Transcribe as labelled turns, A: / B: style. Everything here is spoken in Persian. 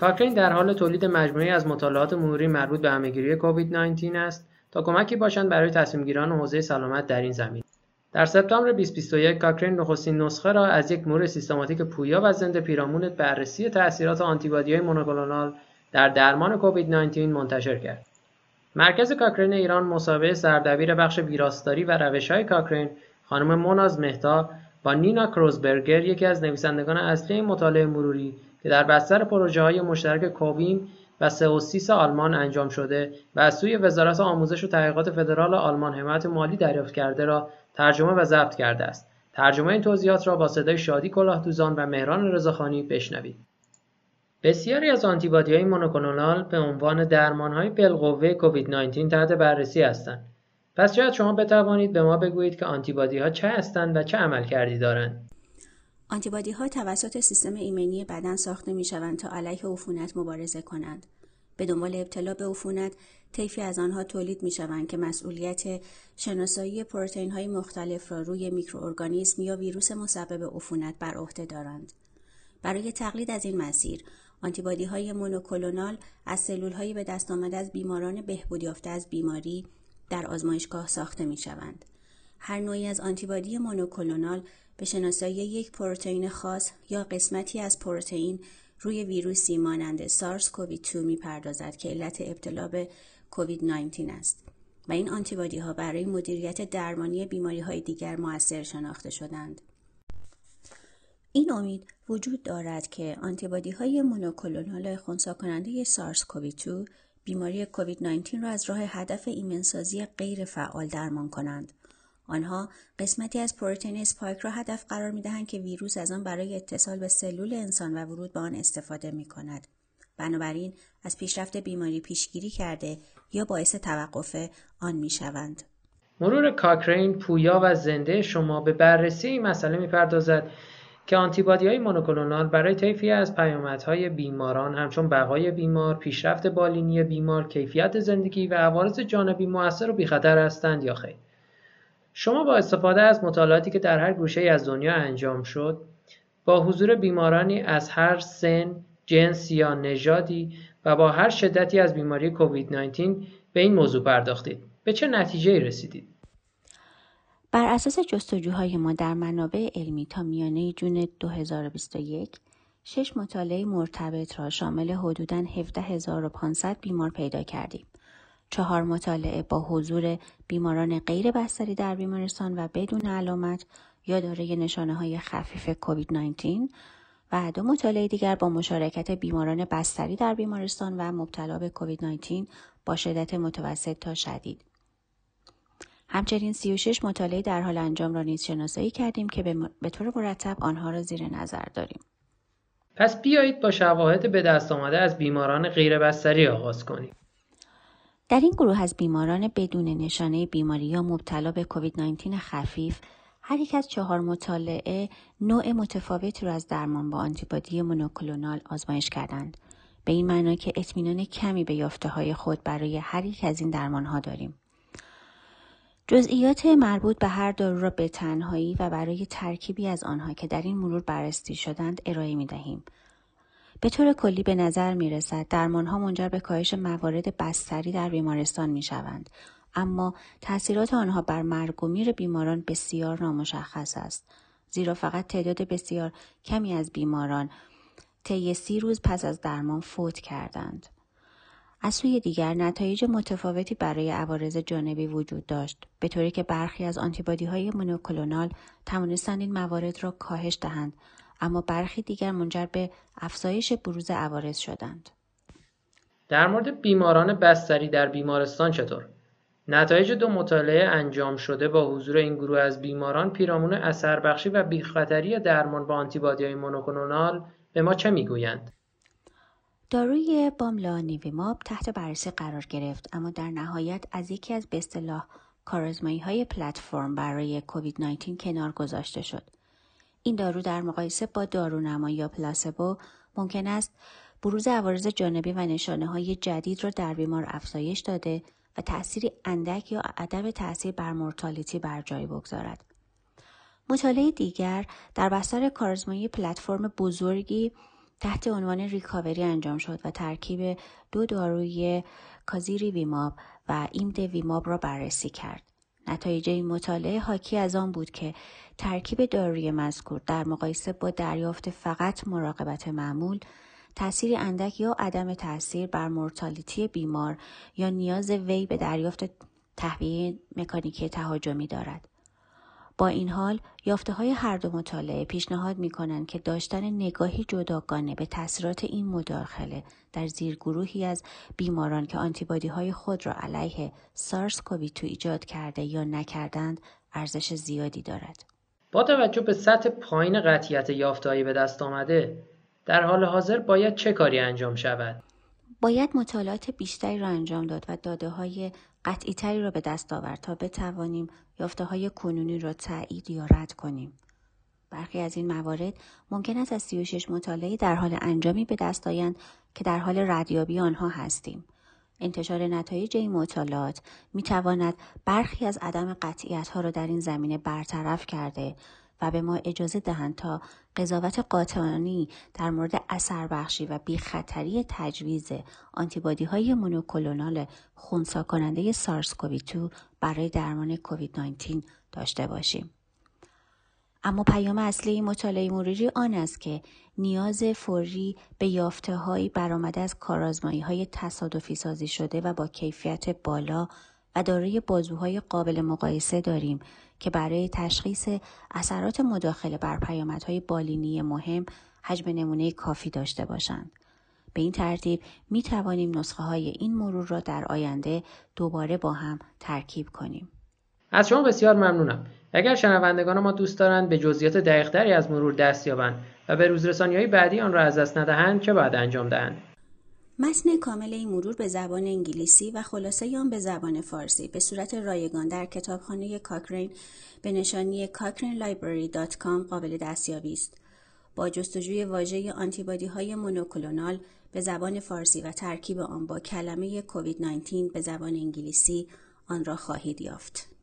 A: کاکرین در حال تولید مجموعی از مطالعات مروری مربوط به همهگیری کووید 19 است تا کمکی باشند برای تصمیمگیران حوزه سلامت در این زمین. در سپتامبر 2021 کاکرین نخستین نسخه را از یک مرور سیستماتیک پویا و زنده پیرامون بررسی تاثیرات آنتیبادی‌های مونوکلونال در درمان کووید 19 منتشر کرد. مرکز کاکرین ایران مسابقه سردبیر بخش ویراستاری و روش‌های کاکرین خانم موناز مهتا با نینا کروزبرگر یکی از نویسندگان اصلی مطالعه مروری که در بستر پروژه های مشترک کووین و سئوسیس آلمان انجام شده و از سوی وزارت آموزش و تحقیقات فدرال آلمان حمایت مالی دریافت کرده را ترجمه و ضبط کرده است. ترجمه این توضیحات را با صدای شادی کلاهدوزان و مهران رضاخانی بشنوید. بسیاری از های مونوکلونال به عنوان درمانهای بالقوه کووید 19 تحت بررسی هستند. پس شاید شما بتوانید به ما بگویید که آنتیبادی ها چه هستند و چه عمل کردی دارند؟
B: آنتیبادی ها توسط سیستم ایمنی بدن ساخته می شوند تا علیه عفونت مبارزه کنند. به دنبال ابتلا به عفونت طیفی از آنها تولید می شوند که مسئولیت شناسایی پروتئین های مختلف را روی میکروارگانیسم یا ویروس مسبب عفونت بر عهده دارند. برای تقلید از این مسیر، آنتیبادی های مونوکلونال از سلول های به دست آمده از بیماران بهبود یافته از بیماری در آزمایشگاه ساخته می شوند. هر نوعی از آنتیبادی مونوکلونال به شناسایی یک پروتئین خاص یا قسمتی از پروتئین روی ویروسی مانند سارس کووید 2 می پردازد که علت ابتلا به کووید 19 است و این آنتیبادی ها برای مدیریت درمانی بیماری های دیگر موثر شناخته شدند. این امید وجود دارد که آنتیبادی های مونوکلونال خونسا کننده سارس کووید 2 بیماری کووید 19 را از راه هدف ایمنسازی غیر فعال درمان کنند. آنها قسمتی از پروتئین اسپایک را هدف قرار می دهند که ویروس از آن برای اتصال به سلول انسان و ورود به آن استفاده می کند. بنابراین از پیشرفت بیماری پیشگیری کرده یا باعث توقف آن می شوند.
A: مرور کاکرین پویا و زنده شما به بررسی این مسئله پردازد که های مونوکلونال برای طیفی از پیامدهای بیماران همچون بقای بیمار، پیشرفت بالینی بیمار، کیفیت زندگی و عوارض جانبی مؤثر و بیخطر هستند یا خیر. شما با استفاده از مطالعاتی که در هر گوشه از دنیا انجام شد، با حضور بیمارانی از هر سن، جنس یا نژادی و با هر شدتی از بیماری کووید 19 به این موضوع پرداختید. به چه نتیجه رسیدید؟
B: بر اساس جستجوهای ما در منابع علمی تا میانه جون 2021 شش مطالعه مرتبط را شامل حدوداً 17500 بیمار پیدا کردیم. چهار مطالعه با حضور بیماران غیر بستری در بیمارستان و بدون علامت یا دارای نشانه های خفیف کووید 19 و دو مطالعه دیگر با مشارکت بیماران بستری در بیمارستان و مبتلا به کووید 19 با شدت متوسط تا شدید. همچنین 36 مطالعه در حال انجام را نیز شناسایی کردیم که به طور مرتب آنها را زیر نظر داریم.
A: پس بیایید با شواهد به دست آمده از بیماران غیر بستری آغاز کنیم.
B: در این گروه از بیماران بدون نشانه بیماری یا مبتلا به کووید 19 خفیف هر یک از چهار مطالعه نوع متفاوتی را از درمان با آنتیبادی مونوکلونال آزمایش کردند به این معنا که اطمینان کمی به یافته های خود برای هر یک از این درمان ها داریم جزئیات مربوط به هر دارو را به تنهایی و برای ترکیبی از آنها که در این مرور بررسی شدند ارائه می دهیم. به طور کلی به نظر می رسد درمان ها منجر به کاهش موارد بستری در بیمارستان می شوند. اما تاثیرات آنها بر مرگ و میر بیماران بسیار نامشخص است. زیرا فقط تعداد بسیار کمی از بیماران طی سی روز پس از درمان فوت کردند. از سوی دیگر نتایج متفاوتی برای عوارض جانبی وجود داشت به طوری که برخی از آنتیبادی های مونوکلونال توانستند این موارد را کاهش دهند اما برخی دیگر منجر به افزایش بروز عوارض شدند.
A: در مورد بیماران بستری در بیمارستان چطور؟ نتایج دو مطالعه انجام شده با حضور این گروه از بیماران پیرامون اثر بخشی و بیخطری درمان با آنتیبادی های مونوکلونال به ما چه می‌گویند؟
B: داروی باملا نیویماب تحت بررسی قرار گرفت اما در نهایت از یکی از به اصطلاح کارزمایی های پلتفرم برای کووید 19 کنار گذاشته شد. این دارو در مقایسه با دارونما یا پلاسبو ممکن است بروز عوارض جانبی و نشانه های جدید را در بیمار افزایش داده و تأثیری اندک یا عدم تأثیر بر مورتالیتی بر جای بگذارد. مطالعه دیگر در بستر کارزمایی پلتفرم بزرگی تحت عنوان ریکاوری انجام شد و ترکیب دو داروی کازیری ویماب و ایمد ویماب را بررسی کرد. نتایج این مطالعه حاکی از آن بود که ترکیب داروی مذکور در مقایسه با دریافت فقط مراقبت معمول تأثیری اندک یا عدم تاثیر بر مورتالیتی بیمار یا نیاز وی به دریافت تهویه مکانیکی تهاجمی دارد. با این حال یافته های هر دو مطالعه پیشنهاد می کنند که داشتن نگاهی جداگانه به تاثیرات این مداخله در زیرگروهی از بیماران که آنتیبادی های خود را علیه سارس کووی تو ایجاد کرده یا نکردند ارزش زیادی دارد.
A: با توجه به سطح پایین قطعیت یافتهایی به دست آمده در حال حاضر باید چه کاری انجام شود؟
B: باید مطالعات بیشتری را انجام داد و داده های قطعی تری را به دست آورد تا بتوانیم یافته های کنونی را تایید یا رد کنیم. برخی از این موارد ممکن است از 36 مطالعه در حال انجامی به دست آیند که در حال ردیابی آنها هستیم. انتشار نتایج این مطالعات می تواند برخی از عدم قطعیت ها را در این زمینه برطرف کرده و به ما اجازه دهند تا قضاوت قاطعانی در مورد اثر بخشی و بیخطری تجویز آنتیبادی های مونوکلونال خونسا کننده سارس کووی 2 برای درمان کووید 19 داشته باشیم. اما پیام اصلی مطالعه مروری آن است که نیاز فوری به یافته هایی برآمده از کارازمایی های تصادفی سازی شده و با کیفیت بالا دارای بازوهای قابل مقایسه داریم که برای تشخیص اثرات مداخله بر پیامدهای بالینی مهم حجم نمونه کافی داشته باشند. به این ترتیب می توانیم نسخه های این مرور را در آینده دوباره با هم ترکیب کنیم.
A: از شما بسیار ممنونم. اگر شنوندگان ما دوست دارند به جزئیات دقیقتری از مرور دست یابند و به روزرسانی های بعدی آن را از دست ندهند چه باید انجام دهند؟
B: متن کامل این مرور به زبان انگلیسی و خلاصه آن به زبان فارسی به صورت رایگان در کتابخانه کاکرین به نشانی cochranelibrary.com قابل دستیابی است. با جستجوی واژه آنتیبادی های مونوکلونال به زبان فارسی و ترکیب آن با کلمه کووید 19 به زبان انگلیسی آن را خواهید یافت.